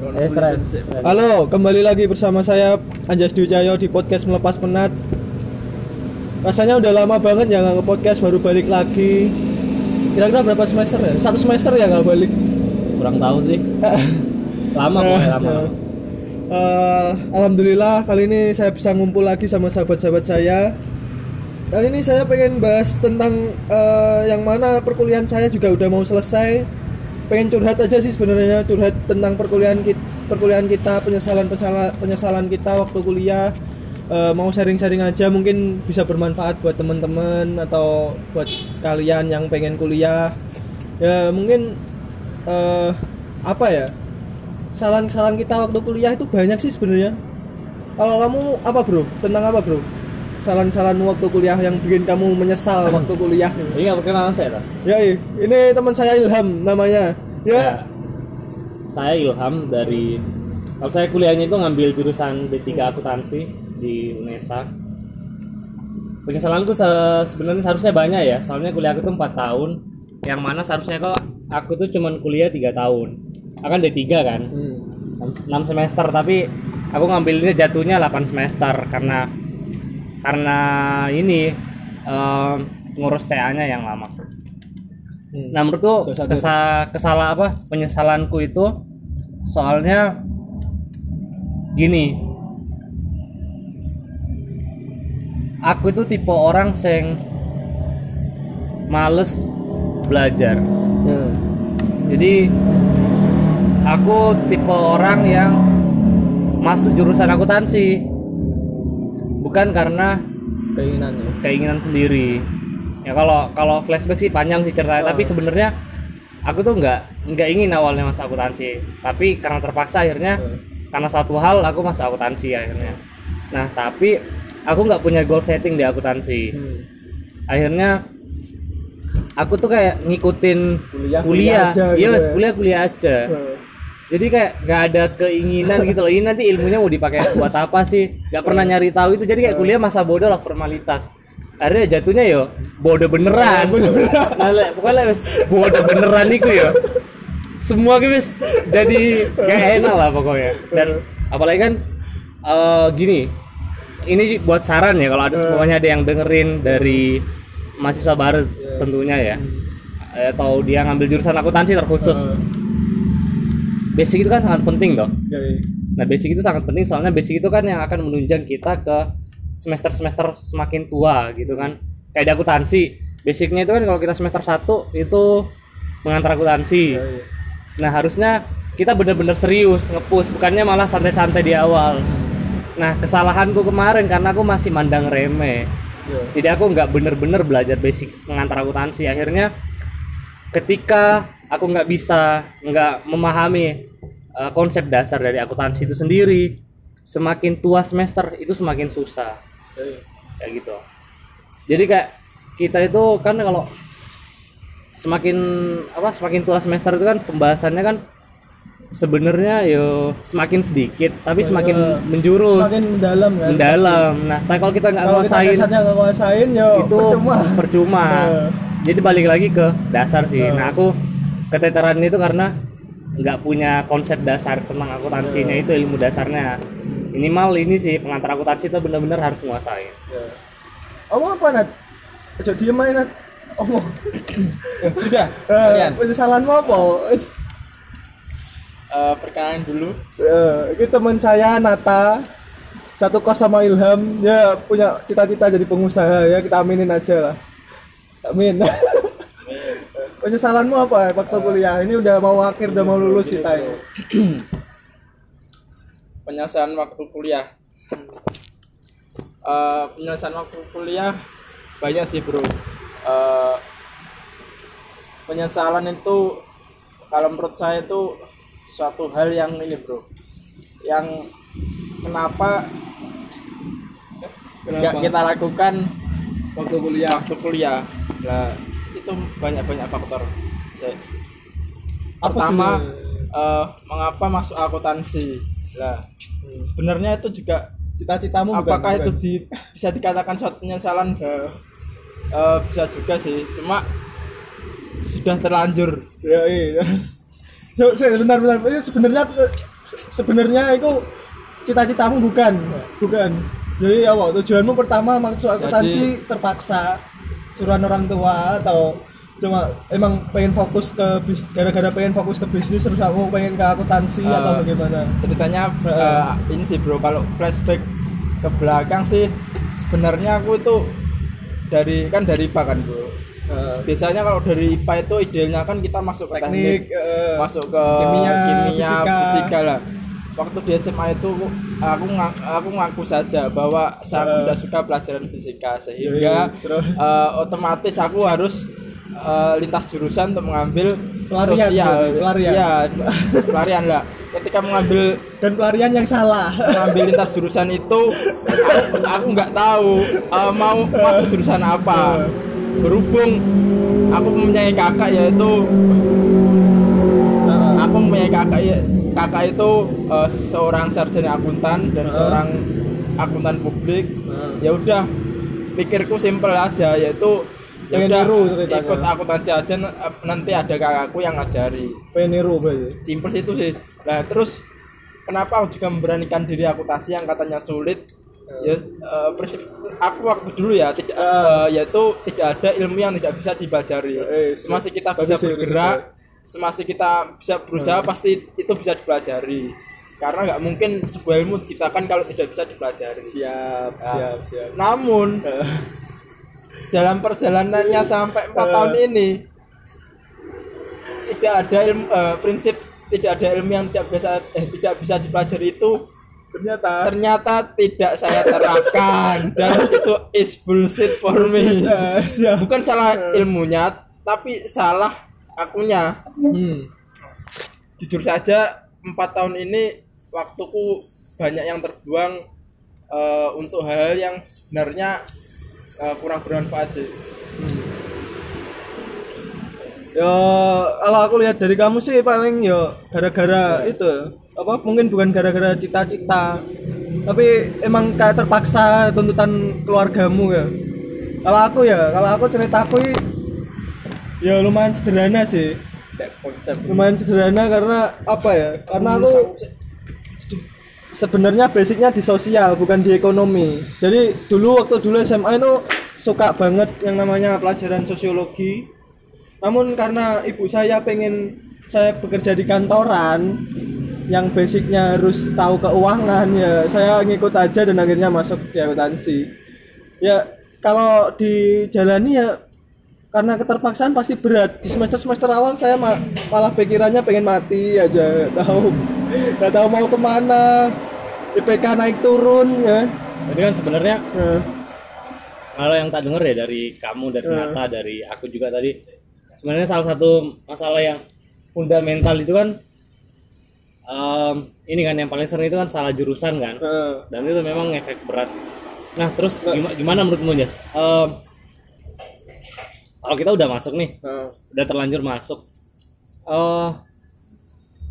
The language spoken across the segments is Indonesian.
Eh, strike. Halo, kembali lagi bersama saya Anjas Dwi Cahyo di podcast Melepas Penat. Rasanya udah lama banget ya nggak nge-podcast, baru balik lagi. Kira-kira berapa semester ya? Satu semester ya nggak balik. Kurang tahu sih. Lama pokoknya lama. Eh, Alhamdulillah kali ini saya bisa ngumpul lagi sama sahabat-sahabat saya. Kali ini saya pengen bahas tentang eh, yang mana perkuliahan saya juga udah mau selesai. Pengen curhat aja sih sebenarnya curhat tentang perkuliahan kita, perkuliahan kita, penyesalan penyesalan kita waktu kuliah. Eh, mau sharing-sharing aja mungkin bisa bermanfaat buat teman-teman atau buat kalian yang pengen kuliah. Ya mungkin eh apa ya? kesalahan-kesalahan kita waktu kuliah itu banyak sih sebenarnya. Kalau kamu apa bro? Tentang apa bro? Kesalahan-kesalahan waktu kuliah yang bikin kamu menyesal waktu kuliah. Ini nggak perkenalan saya tak? Ya, iya. ini teman saya Ilham namanya. Ya, Saya Ilham dari kalau saya kuliahnya itu ngambil jurusan B3 akuntansi di UNESA. Penyesalanku se- sebenarnya seharusnya banyak ya, soalnya kuliah aku tuh 4 tahun. Yang mana seharusnya kok aku tuh cuman kuliah 3 tahun. Akan D3 kan? Hmm. 6 semester tapi aku ngambilnya jatuhnya 8 semester karena karena ini em, ngurus TA-nya yang lama. Hmm. Nah menurutku kesa, kesala apa penyesalanku itu soalnya gini aku itu tipe orang yang males belajar Ya. jadi aku tipe orang yang masuk jurusan akuntansi bukan karena Keinginannya. keinginan sendiri. Ya kalau kalau flashback sih panjang sih ceritanya. Tapi sebenarnya aku tuh nggak nggak ingin awalnya masuk akuntansi. Tapi karena terpaksa akhirnya karena satu hal aku masuk akuntansi akhirnya. Nah tapi aku nggak punya goal setting di akuntansi. Hmm. akhirnya aku tuh kayak ngikutin Kuliah, kuliah, kuliah aja iya gitu ya. kuliah kuliah aja. Ya. Jadi kayak nggak ada keinginan gitu loh. Ini nanti ilmunya mau dipakai buat apa sih? Nggak pernah nyari tahu itu. Jadi kayak kuliah masa bodoh lah formalitas. Akhirnya jatuhnya yo bodoh beneran. Nah, le- pokoknya wes bodoh beneran itu yo. Semua gitu jadi gak enak lah pokoknya. Dan apalagi kan eh, gini ini buat saran ya kalau ada semuanya ada yang dengerin dari mahasiswa baru tentunya ya. Atau dia ngambil jurusan akuntansi terkhusus basic itu kan sangat penting toh. Ya, iya. Nah, basic itu sangat penting soalnya basic itu kan yang akan menunjang kita ke semester-semester semakin tua gitu kan. Kayak di akuntansi, basicnya itu kan kalau kita semester 1 itu mengantar akuntansi. Ya, iya. Nah, harusnya kita benar-benar serius ngepush, bukannya malah santai-santai di awal. Nah, kesalahanku kemarin karena aku masih mandang remeh. Ya. Jadi aku nggak bener-bener belajar basic mengantar akuntansi. Akhirnya ketika aku nggak bisa nggak memahami uh, konsep dasar dari akuntansi itu sendiri, semakin tua semester itu semakin susah Ya, iya. kayak gitu. Jadi kayak kita itu kan kalau semakin apa semakin tua semester itu kan pembahasannya kan sebenarnya yo semakin sedikit tapi semakin menjurus Semakin mendalam kan. mendalam. Nah, tapi kalau kita nggak Kalau kita nggak nguasain yo itu percuma. percuma. Nah. Jadi balik lagi ke dasar sih. Nah, aku keteteran itu karena nggak punya konsep dasar tentang akuntansinya itu ilmu dasarnya. Minimal ini sih pengantar akuntansi itu benar-benar harus menguasai. Ya. Omong apa Nat? Aja diem aja Nat. Omong. Sudah, Eh, kalian Penyesalanmu apa? Wis. eh, perkenalan dulu. Ya, ini teman saya Nata satu kos sama Ilham ya punya cita-cita jadi pengusaha ya kita aminin aja lah amin penyesalanmu apa waktu kuliah ini udah mau akhir udah mau lulus kita ini Penyelesaian waktu kuliah. Eh, penyelesaian waktu kuliah banyak sih bro. Eh, penyesalan itu kalau menurut saya itu suatu hal yang ini bro, yang kenapa nggak kita lakukan waktu kuliah waktu kuliah. Nah, itu banyak banyak faktor. Apa pertama sih? eh, mengapa masuk akuntansi? Lah sebenarnya itu juga cita-citamu bukan- apakah itu bukan? di, bisa dikatakan suatu penyesalan? Ya, Eh, bisa juga sih cuma sudah terlanjur. Ya iya so, saya bentar bentar Ini sebenarnya se- sebenarnya itu cita-citamu bukan? Bukan. Jadi apa tujuanmu pertama masuk akuntansi terpaksa suruhan orang tua atau cuma emang pengen fokus ke bis gara-gara pengen fokus ke bisnis terus kamu pengen ke akuntansi Eh, atau bagaimana ceritanya eh, ini sih bro kalau flashback ke belakang sih sebenarnya aku itu dari kan dari IPA kan bro Eh, biasanya kalau dari IPA itu idealnya kan kita masuk ke teknik teknik eh, masuk ke kimia, kimia, fisika. fisika. lah waktu di SMA itu aku nga- aku ngaku saja bahwa saya Eh. tidak suka pelajaran fisika Iya, sehingga terus? eh, otomatis aku harus eh, lintas jurusan untuk mengambil Pelarian, sosial. pelarian. ya pelarian lah. Ketika mengambil dan pelarian yang salah. mengambil lintas jurusan itu aku, nggak tahu eh, mau masuk jurusan apa. Berhubung aku mempunyai kakak yaitu aku mempunyai kakak ya kakak itu eh, seorang sarjana akuntan dan Heeh. seorang akuntan publik. Heeh. ya udah pikirku simpel aja yaitu ya udah ikut akuntansi aja n- nanti ada kakakku yang ngajari. Pengen niru simpel sih itu sih. Nah terus kenapa aku juga memberanikan diri akuntansi yang katanya sulit ya eh, prinsip aku waktu dulu ya tidak Ah. eh, yaitu tidak ada ilmu yang tidak bisa dipelajari. Eh, semasa kita bisa bergerak semasa kita bisa berusaha pasti itu bisa dipelajari. Karena nggak mungkin sebuah ilmu diciptakan kalau tidak bisa dipelajari. Siap Ah. siap siap. Namun dalam perjalanannya sampai empat Eh. tahun ini tidak ada ilmu eh, prinsip tidak ada ilmu yang tidak bisa eh, tidak bisa dipelajari itu ternyata. ternyata tidak saya terapkan. Dan itu is bullshit for me. Eh, bukan salah ilmunya tapi salah akunya. Hmm. jujur saja empat tahun ini waktuku banyak yang terbuang eh, untuk hal-hal yang sebenarnya eh, kurang bermanfaat sih. Ya kalau aku lihat dari kamu sih paling ya gara-gara itu apa mungkin bukan gara-gara cita-cita tapi emang kayak terpaksa tuntutan keluargamu ya. Kalau aku ya kalau aku ceritaku ya lumayan sederhana sih. Konsep lumayan sederhana karena apa ya? Karena aku sebenarnya basicnya di sosial bukan di ekonomi. Jadi dulu waktu dulu SMA itu suka banget yang namanya pelajaran sosiologi. Namun karena ibu saya pengen saya bekerja di kantoran yang basicnya harus tahu keuangan ya saya ngikut aja dan akhirnya masuk di akuntansi. Ya kalau dijalani ya karena keterpaksaan pasti berat. Di semester semester awal saya ma- malah pikirannya pengen mati aja. Nggak tahu. Nggak tahu mau ke mana. IPK naik turun ya. Jadi kan sebenarnya Eh, kalau yang tak denger ya dari kamu dari Eh. Nata dari aku juga tadi sebenarnya salah satu masalah yang fundamental itu kan em, ini kan yang paling sering itu kan salah jurusan kan. Eh, dan itu memang efek berat. Nah terus gimana, gimana menurutmu Jas? Em, kalau kita udah masuk nih eh. udah terlanjur masuk eh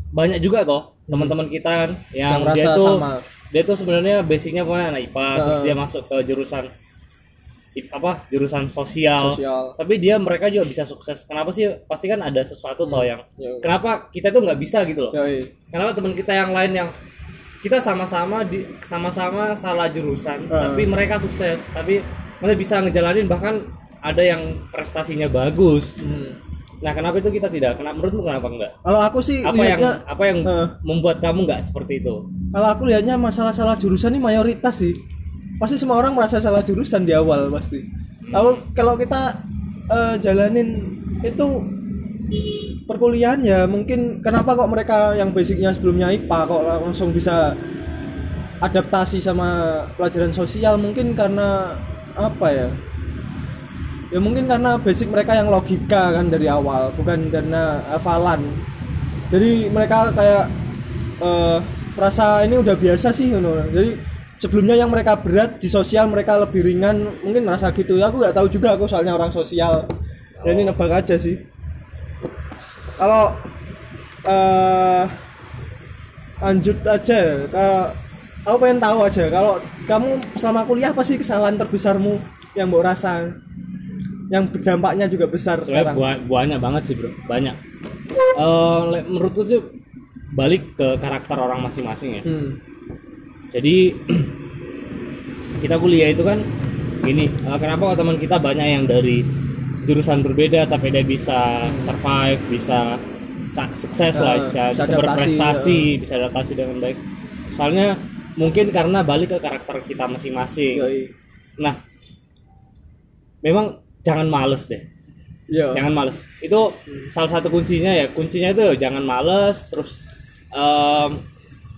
banyak juga toh teman-teman kita kan yang, Yang dia tuh sama. dia tuh sebenarnya basicnya pokoknya anak IPA terus Heeh. dia masuk ke jurusan apa jurusan sosial, Sosial. tapi dia mereka juga bisa sukses kenapa sih pasti kan ada sesuatu toh yang Ya. kenapa kita tuh nggak bisa gitu loh Yoi. kenapa teman kita yang lain yang kita sama-sama di sama-sama salah jurusan Heeh. tapi mereka sukses tapi mereka bisa ngejalanin bahkan ada yang prestasinya bagus. Hmm. nah kenapa itu kita tidak? Kenapa menurutmu kenapa enggak? Kalau aku sih apa yang lihatnya apa yang Eh. membuat kamu nggak seperti itu? Kalau aku lihatnya masalah salah jurusan ini mayoritas sih. Pasti semua orang merasa salah jurusan di awal pasti. Lalu kalau kita eh, jalanin itu perkuliahan ya mungkin kenapa kok mereka yang basicnya sebelumnya IPA kok langsung bisa adaptasi sama pelajaran sosial? Mungkin karena apa ya ya mungkin karena basic mereka yang logika kan dari awal bukan karena hafalan jadi mereka kayak eh merasa ini udah biasa sih you know. jadi sebelumnya yang mereka berat di sosial mereka lebih ringan mungkin merasa gitu. Ya aku nggak tahu juga aku soalnya orang sosial. Ya ini nebak aja sih. Kalau eh lanjut aja kalau aku pengen tahu aja kalau kamu selama kuliah apa sih kesalahan terbesarmu yang mau rasa yang berdampaknya juga besar sebenarnya sekarang. banyak banget sih bro. Banyak. Le- menurutku sih balik ke karakter orang masing-masing ya. Hmm. jadi kita kuliah itu kan gini eh, kenapa kok teman kita banyak yang dari jurusan berbeda tapi dia bisa survive bisa sa- sukses lah Eh, bisa, bisa bisa berprestasi bisa adaptasi dengan baik. Soalnya mungkin karena balik ke karakter kita masing-masing. Nah memang jangan males deh. Iya. jangan males. Itu salah satu kuncinya ya. Kuncinya itu jangan males terus em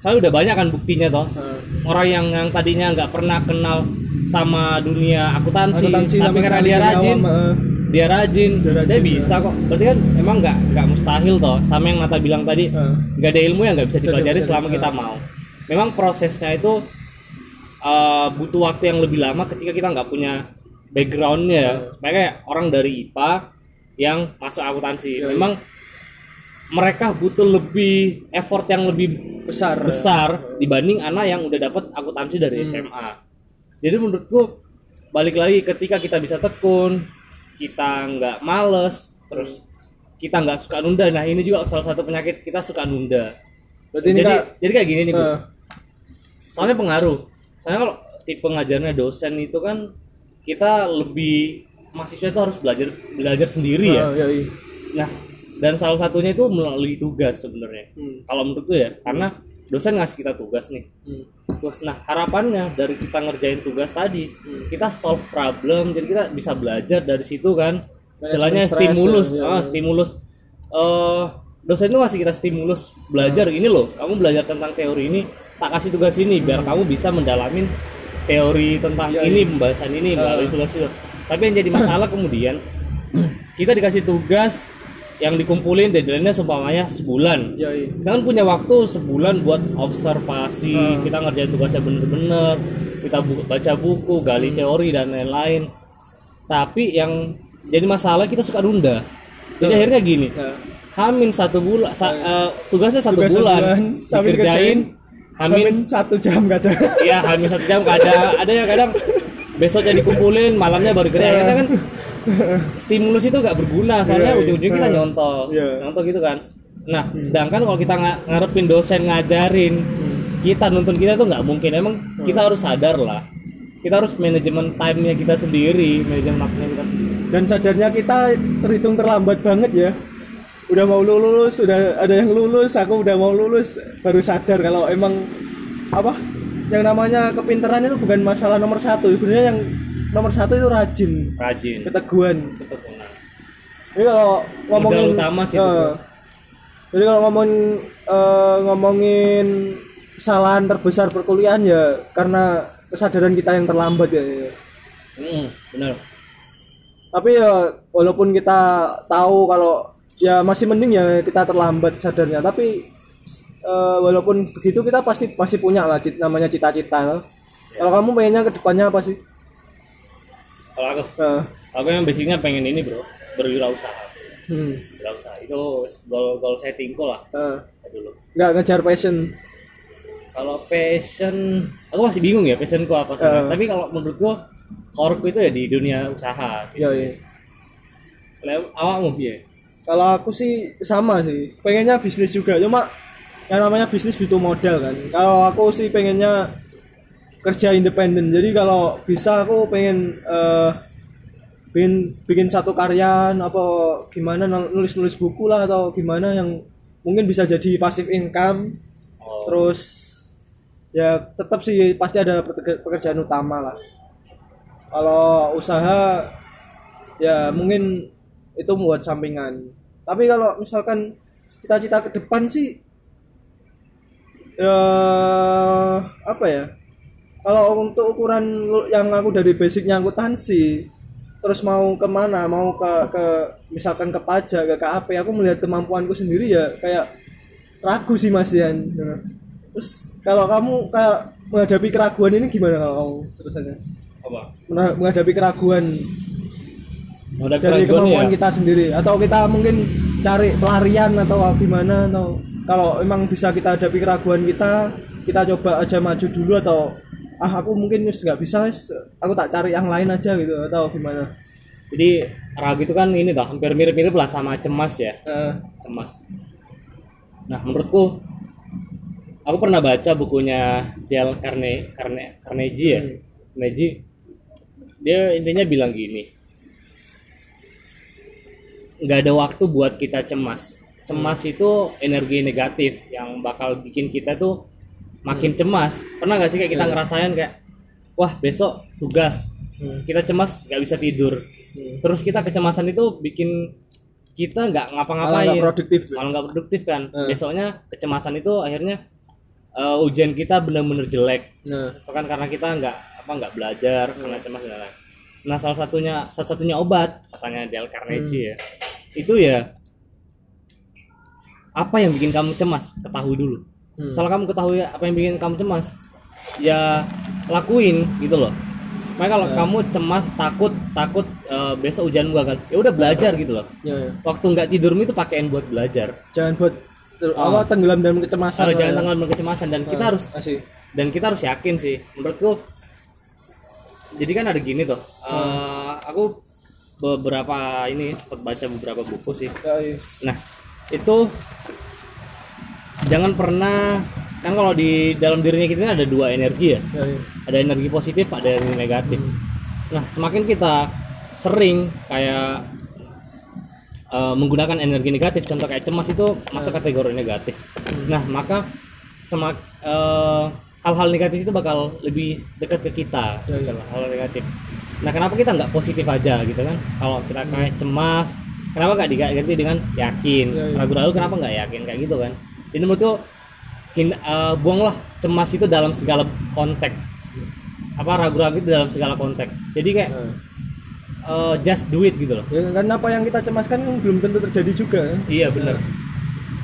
saya udah banyak kan buktinya toh. Eh, orang yang yang tadinya nggak pernah kenal sama dunia akuntansi, akuntansi tapi karena dia rajin. awam, dia rajin. Dia dia, rajin, bisa kok. Berarti kan emang nggak nggak mustahil toh. Sama yang Nata bilang tadi nggak ada ilmu yang nggak bisa dipelajari dipelajari, selama kita mau. Memang prosesnya itu eh, butuh waktu yang lebih lama ketika kita nggak punya backgroundnya supaya kayak orang dari IPA yang masuk akuntansi Iya, memang mereka butuh lebih effort yang lebih besar. besar dibanding anak yang udah dapat akuntansi dari Hmm. SMA. Jadi menurutku balik lagi ketika kita bisa tekun, kita nggak males, terus kita nggak suka nunda. Nah ini juga salah satu penyakit kita suka nunda. Berarti ini jadi Kak, jadi kayak gini nih bu. eh, Soalnya pengaruh. Soalnya kalau tipe ngajarnya dosen itu kan kita lebih mahasiswa itu harus belajar belajar sendiri ya. eh, yoi. Nah, dan salah satunya itu melalui tugas sebenarnya. Hmm. Kalau menurutku ya, karena dosen ngasih kita tugas nih. Hmm. Terus, nah harapannya dari kita ngerjain tugas tadi, Hmm. kita solve problem, jadi kita bisa belajar dari situ kan. Istilahnya stres, stimulus, ya, ah, ya. stimulus. eh dosen itu ngasih kita stimulus belajar Hmm. ini loh. Kamu belajar tentang teori ini, tak kasih tugas ini biar kamu bisa mendalamin teori tentang Ya, ini, ya. pembahasan ini melalui Ah. tugas itu. Tapi yang jadi masalah kemudian kita dikasih tugas yang dikumpulin deadline-nya seumpamanya sebulan Yoi. kita kan punya waktu sebulan buat observasi Hmm. kita ngerjain tugasnya bener-bener kita bu- baca buku gali teori dan lain-lain tapi yang jadi masalah kita suka nunda jadi Hmm. akhirnya gini Nah, hamin satu bulan sa- eh, tugasnya satu Tugas bulan, tapi dikerjain Hamin hamin satu jam kadang. Iya, hamin satu jam kadang ada yang kadang besoknya dikumpulin, malamnya baru kerja. Akhirnya kan stimulus itu nggak berguna, soalnya Iya, iya. ujung-ujungnya kita Iya. nyontoh, Iya. nyontoh gitu kan. Nah, sedangkan kalau kita nga- ngarepin dosen ngajarin, kita nuntun kita tuh nggak mungkin. Emang kita harus sadar lah, kita harus manajemen time-nya kita sendiri, manajemen waktunya kita sendiri. Dan sadarnya kita terhitung terlambat banget ya. Udah mau lulus, udah ada yang lulus, aku udah mau lulus, baru sadar kalau emang apa yang namanya kepintaran itu bukan masalah nomor satu, sebenarnya yang nomor satu itu rajin, Rajin, keteguhan. ketekunan. Jadi kalau ngomongin utama sih Bro. jadi kalau ngomongin eh, ngomongin kesalahan terbesar perkuliahan ya karena kesadaran kita yang terlambat ya. ya. Mm, benar. Tapi ya walaupun kita tahu kalau ya masih mending ya kita terlambat sadarnya, tapi eh, walaupun begitu kita pasti pasti punya lah cit- namanya cita-cita. Kalau kamu pengennya ke depannya apa sih? Kalau aku, Eh, aku yang basicnya pengen ini bro, berwirausaha. hmm, Berwirausaha itu goal goal settingku lah eh, dulu. nggak ngejar passion. Kalau passion, aku masih bingung ya passionku apa sebenarnya. Eh. Tapi kalau menurutku core itu ya di dunia usaha. Gitu. Ya, ya. Kalau awakmu piye? Kalau aku sih sama sih, pengennya bisnis juga. Cuma yang namanya bisnis butuh modal kan. Kalau aku sih pengennya kerja independen. Jadi kalau bisa aku pengen eh, bikin bikin satu karya apa gimana nulis nulis buku lah atau gimana yang mungkin bisa jadi passive income. Oh, Terus ya tetap sih pasti ada pekerja- pekerjaan utama lah. Kalau usaha ya mungkin itu buat sampingan. Tapi kalau misalkan cita-cita ke depan sih ya apa ya? Kalau untuk ukuran yang aku dari basicnya akuntansi terus mau ke mana mau ke ke misalkan ke pajak ke KAP aku melihat kemampuanku sendiri ya kayak ragu sih Mas Yan terus kalau kamu kayak menghadapi keraguan ini gimana kalau kamu terusannya apa? Menghadapi keraguan Ada dari kemampuan ya. kita sendiri atau kita mungkin cari pelarian atau gimana atau kalau emang bisa kita hadapi keraguan kita kita coba aja maju dulu atau ah aku mungkin nggak bisa aku tak cari yang lain aja gitu atau gimana Jadi ragu itu kan ini toh hampir mirip-mirip lah sama cemas ya. Eh, cemas. Nah, menurutku aku pernah baca bukunya Dale Carne Carne Carnegie ya Carnegie dia intinya bilang gini nggak ada waktu buat kita cemas. Cemas itu energi negatif yang bakal bikin kita tuh makin cemas. Pernah gak sih kayak kita ngerasain kayak wah besok tugas Hmm. kita cemas nggak bisa tidur. Hmm. terus kita kecemasan itu bikin kita nggak Malah ngapa-ngapain nggak produktif. malah nggak produktif kan. Hmm. besoknya kecemasan itu akhirnya eh, ujian kita benar-benar jelek. Nah, itu kan karena kita nggak apa nggak belajar karena cemas dan lain-lain. nah salah satunya salah satunya obat katanya Dale Carnegie ya itu ya apa yang bikin kamu cemas ketahui dulu Hmm. setelah kamu ketahui apa yang bikin kamu cemas ya lakuin gitu loh makanya kalau kamu cemas takut takut eh, besok ujian gagal ya udah belajar gitu loh ya, ya. waktu nggak tidurmu itu pakaiin buat belajar Jangan buat Oh. apa tenggelam dalam kecemasan. lah jangan ya. tenggelam dalam kecemasan dan kita Nah, harus asih. dan kita harus yakin sih menurutku jadi kan ada gini tuh eh, aku beberapa ini sempat baca beberapa buku sih. Nah itu jangan pernah kan kalau di dalam dirinya kita ada dua energi ya. Ada energi positif ada energi negatif. Nah semakin kita sering kayak eh, menggunakan energi negatif contoh kayak cemas itu masuk kategori negatif. Nah maka semak eh, hal-hal negatif itu bakal lebih dekat ke kita Ya, gitu loh, hal negatif nah kenapa kita nggak positif aja gitu kan kalau kita kayak cemas kenapa nggak diganti dengan yakin Ya, ya. ragu-ragu kenapa nggak yakin kayak gitu kan jadi menurutku hin- eh, buanglah cemas itu dalam segala konteks apa ragu-ragu itu dalam segala konteks jadi kayak Nah. eh, just do it gitu loh Ya, kan apa yang kita cemaskan kan belum tentu terjadi juga. ya. iya bener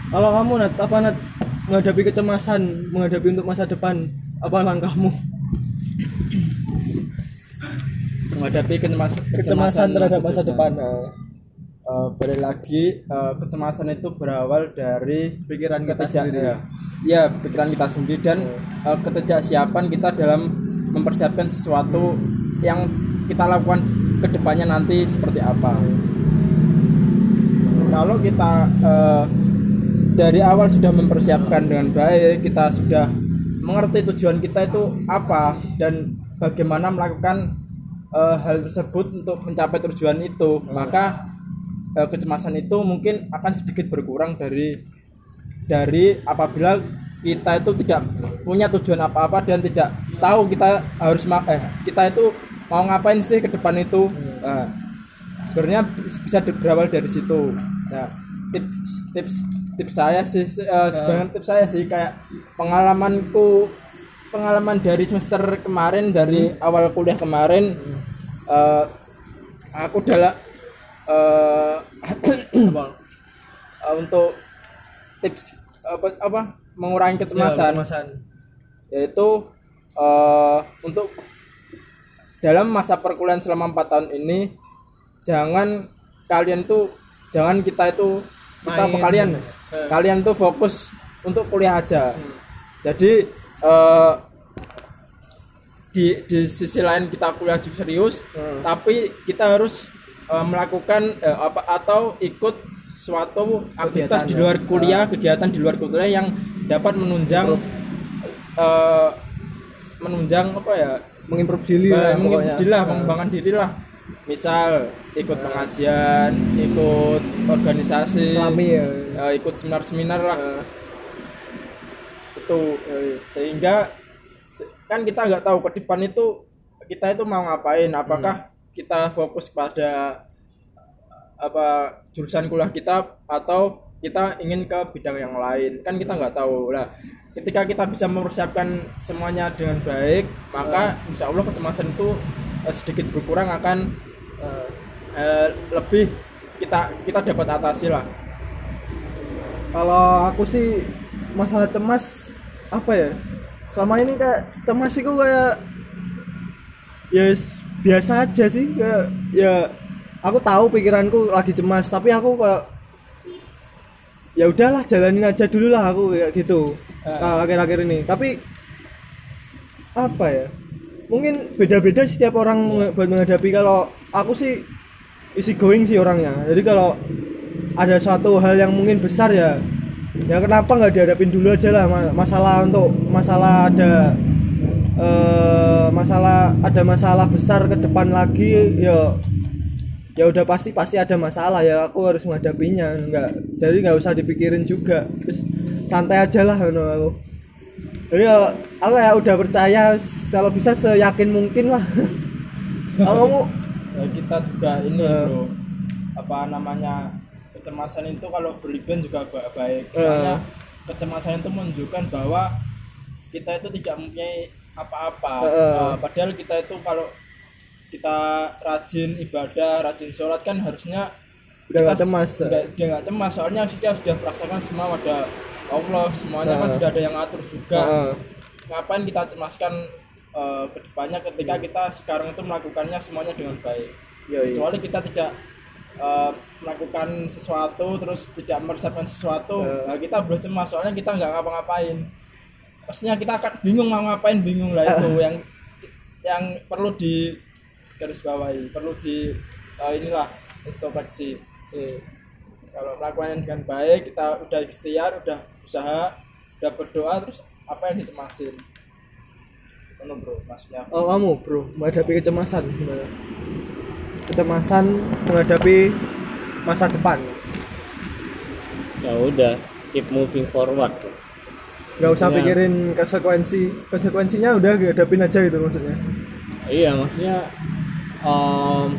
Kalau kamu Nat, apa Nat menghadapi kecemasan, menghadapi untuk masa depan, apa langkahmu? Menghadapi kecemasan, Kecemasan terhadap masa depan. Nah, Eh, balik lagi eh, kecemasan itu berawal dari pikiran kita sendiri. ya, ya pikiran kita sendiri dan eh, ketidaksiapan kita dalam mempersiapkan sesuatu yang kita lakukan ke depannya nanti seperti apa kalau kita eh, dari awal sudah mempersiapkan dengan baik kita sudah mengerti tujuan kita itu apa dan bagaimana melakukan eh, hal tersebut untuk mencapai tujuan itu. Maka eh, kecemasan itu mungkin akan sedikit berkurang dari dari apabila kita itu tidak punya tujuan apa-apa dan tidak tahu kita harus ma- eh kita itu mau ngapain sih ke depan itu. Nah, sebenarnya bisa berawal dari situ. Nah tips tips tips saya sih eh, sebenarnya tips saya sih kayak pengalamanku pengalaman dari semester kemarin dari awal kuliah kemarin eh, aku adalah eh, eh, untuk tips apa apa mengurangi kecemasan kecemasan. yaitu eh, untuk dalam masa perkuliahan selama empat tahun ini jangan kalian tuh jangan kita itu kita apa Main. kalian Eh. kalian tuh fokus untuk kuliah aja jadi eh, di di sisi lain kita kuliah juga serius Hmm. tapi kita harus eh, melakukan eh, apa atau ikut suatu aktivitas Kegiatan di ya. luar kuliah kegiatan di luar kuliah yang dapat menunjang eh, menunjang apa ya Mengimprove diri lah pokoknya. diri lah Nah. mengembangkan diri lah misal ikut pengajian ikut organisasi Islami ya. ikut seminar-seminar lah itu sehingga kan kita nggak tahu ke depan itu kita itu mau ngapain apakah kita fokus pada apa jurusan kuliah kita atau kita ingin ke bidang yang lain. Kan kita nggak tahu. Lah ketika kita bisa mempersiapkan semuanya dengan baik maka insya Allah kecemasan itu eh, sedikit berkurang akan eh, eh, lebih kita kita dapat atasi lah. Kalau aku sih masalah cemas apa ya selama ini kayak cemas itu kayak ya s- biasa aja sih kayak ya aku tahu pikiranku lagi cemas tapi aku kayak ya udahlah jalanin aja dulu lah aku kayak gitu Eh. akhir-akhir ini. Tapi apa ya mungkin beda-beda setiap orang menge- buat menghadapi. Kalau aku sih isi going sih orangnya. Jadi kalau ada suatu hal yang mungkin besar ya ya kenapa nggak dihadapin dulu aja lah ma- masalah untuk masalah ada eh, masalah ada masalah besar ke depan lagi ya ya udah pasti pasti ada masalah ya aku harus menghadapinya nggak jadi nggak usah dipikirin juga terus santai aja lah no, aku. Jadi ya, aku ya udah percaya kalau bisa seyakin mungkin lah. Kalau kamu? Ya kita juga ini Eh. bro. Apa namanya kecemasan itu kalau berlebihan juga ba- baik Eh. soalnya kecemasan itu menunjukkan bahwa kita itu tidak mempunyai apa-apa eh. Nah, padahal kita itu kalau kita rajin ibadah rajin sholat kan harusnya Udah nggak kita cemas. dia nggak cemas soalnya kita sudah merasakan semua pada Allah semuanya kan Eh. sudah ada yang atur juga Heeh. ngapain kita cemaskan eh, ke depannya ketika kita sekarang itu melakukannya semuanya dengan baik Iya, iya. kecuali kita tidak eh, melakukan sesuatu terus tidak mempersiapkan sesuatu Eh. nah kita boleh cemas soalnya kita nggak ngapa-ngapain pastinya kita akan bingung mau ngapain bingung lah itu yang yang perlu di garis bawahi perlu di eh, inilah introspeksi Iya. kalau melakukannya dengan baik kita udah ikhtiar udah usaha udah berdoa terus apa yang dicemasin Ono bro maksudnya Oh kamu bro menghadapi kecemasan gimana? Kecemasan menghadapi masa depan. ya udah keep moving forward Gak usah pikirin konsekuensi konsekuensinya udah hadapin aja gitu maksudnya. iya maksudnya em,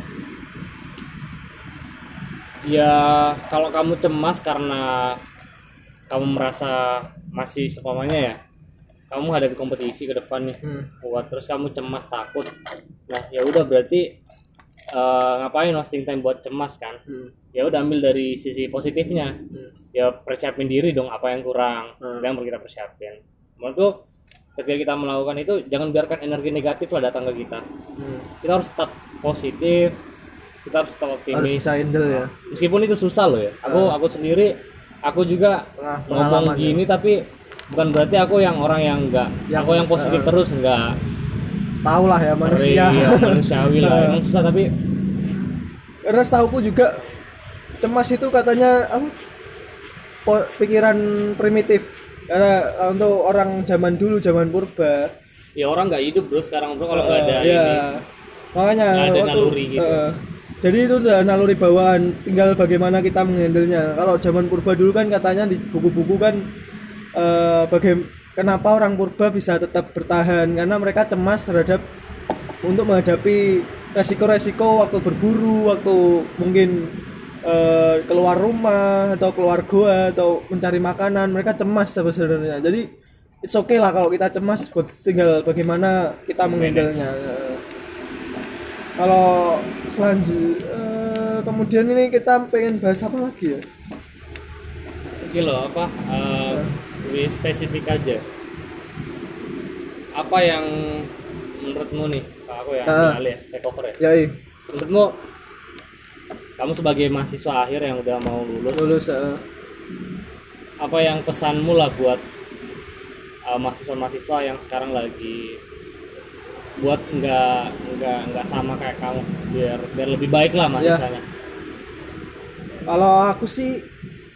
ya kalau kamu cemas karena kamu merasa masih sepamanya ya kamu hadapi kompetisi ke depan nih Hmm. buat terus kamu cemas takut nah ya udah berarti eh, ngapain wasting time buat cemas kan Hmm. ya udah ambil dari sisi positifnya ya persiapin diri dong apa yang kurang Hmm. yang perlu kita persiapin menurutku ketika kita melakukan itu jangan biarkan energi negatif lah datang ke kita Hmm. kita harus tetap positif kita harus tetap Harus optimis bisa handle ya. meskipun itu susah loh ya aku aku sendiri aku juga Pengah- ngomong ya. gini tapi bukan berarti aku yang orang yang enggak Yang- aku yang positif eh. terus enggak Tahu lah ya manusia. Iya, manusiawi lah emang susah tapi Karena setauku juga cemas itu katanya apa? pikiran primitif. Karena untuk orang zaman dulu zaman purba ya orang nggak hidup bro sekarang bro kalau nggak ada Eh, iya. ini Makanya Nggak ada waktu- naluri gitu. eh, jadi itu udah naluri bawaan, tinggal bagaimana kita menghandlenya. Kalau zaman purba dulu kan katanya di buku-buku kan eh baga- kenapa orang purba bisa tetap bertahan karena mereka cemas terhadap untuk menghadapi resiko-resiko waktu berburu, waktu mungkin eh, keluar rumah atau keluar gua atau mencari makanan, mereka cemas sebenarnya. Jadi it's okay lah kalau kita cemas, tinggal bagaimana kita menghandlenya. Eh, kalau selanjutnya kemudian ini kita pengen bahas apa lagi ya Oke loh apa eh, lebih spesifik aja. Apa yang menurutmu nih Pak, aku yang alih ya take over ya? ya iya. menurutmu kamu sebagai mahasiswa akhir yang udah mau lulus lulus eh, apa yang pesanmu lah buat uh, mahasiswa-mahasiswa yang sekarang lagi buat nggak nggak nggak sama kayak kamu biar biar lebih baik lah mahasiswanya? Kalau aku sih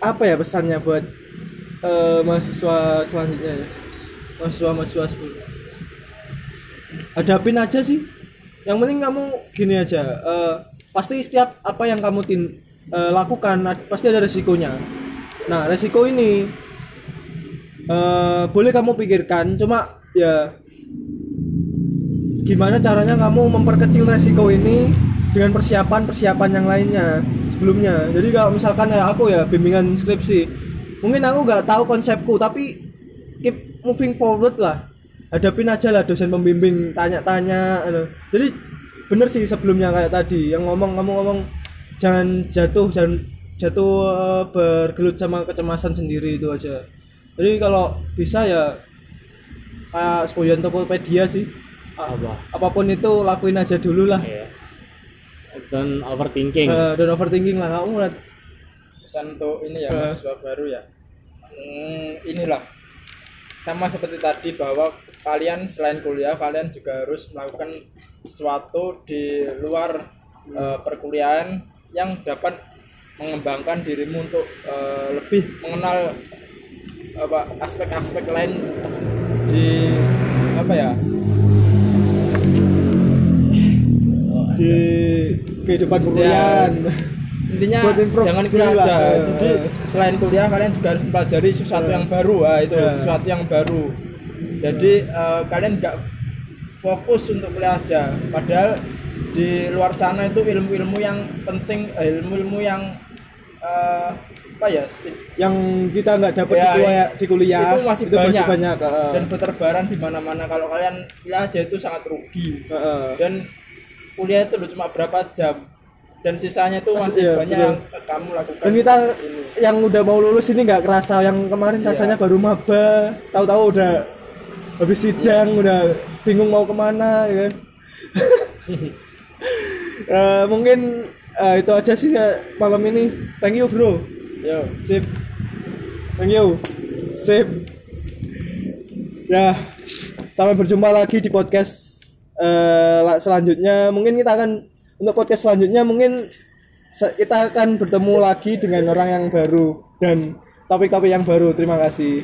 apa ya pesannya buat eh, mahasiswa selanjutnya ya. Mahasiswa mahasiswa sebelumnya hadapin aja sih. Yang penting kamu gini aja eh, pasti setiap apa yang kamu tin, eh, lakukan pasti ada resikonya. Nah resiko ini eh, boleh kamu pikirkan cuma ya gimana caranya kamu memperkecil resiko ini dengan persiapan-persiapan yang lainnya sebelumnya. Jadi kalau misalkan ya aku ya bimbingan skripsi mungkin aku nggak tahu konsepku tapi keep moving forward lah hadapin aja lah dosen pembimbing tanya-tanya anu. jadi bener sih sebelumnya kayak tadi yang ngomong kamu ngomong jangan jatuh jangan jatuh eh, bergelut sama kecemasan sendiri itu aja jadi kalau bisa ya kayak sebuah Tokopedia sih A- Apa? apa pun itu lakuin aja dulu lah Iya. dan overthinking Eh, dan overthinking lah kamu lihat pesan untuk ini ya Eh. mahasiswa baru ya. Hmm, inilah. Sama seperti tadi bahwa kalian selain kuliah kalian juga harus melakukan sesuatu di luar eh, perkuliahan yang dapat mengembangkan dirimu untuk eh, lebih mengenal apa aspek-aspek lain di apa ya? Di kehidupan perkuliahan intinya jangan kuliah aja Eh, jadi eh. selain kuliah kalian juga harus mempelajari sesuatu yang baru. Ah itu sesuatu yang baru. Jadi eh, kalian nggak fokus untuk kuliah aja. Padahal di luar sana itu ilmu-ilmu yang penting eh, ilmu-ilmu yang eh, apa ya yang kita nggak dapat Ya, di, kuliah, di kuliah itu masih banyak, banyak eh. dan berterbaran di mana-mana. Kalau kalian kuliah aja itu sangat rugi. Eh, eh. dan kuliah itu cuma berapa jam dan sisanya itu Masih- masih iya, banyak betul. yang kamu lakukan dan kita yang udah mau lulus ini nggak kerasa yang kemarin Iya. rasanya baru maba tahu-tahu udah habis sidang udah bingung mau ke mana ya kan? Eh, mungkin eh, itu aja sih ya, malam ini. Thank you bro. Yo. sip. Thank you. Sip. Ya sampai berjumpa lagi di podcast la- selanjutnya. Mungkin kita akan untuk podcast selanjutnya mungkin kita akan bertemu lagi dengan orang yang baru dan topik-topik yang baru. Terima kasih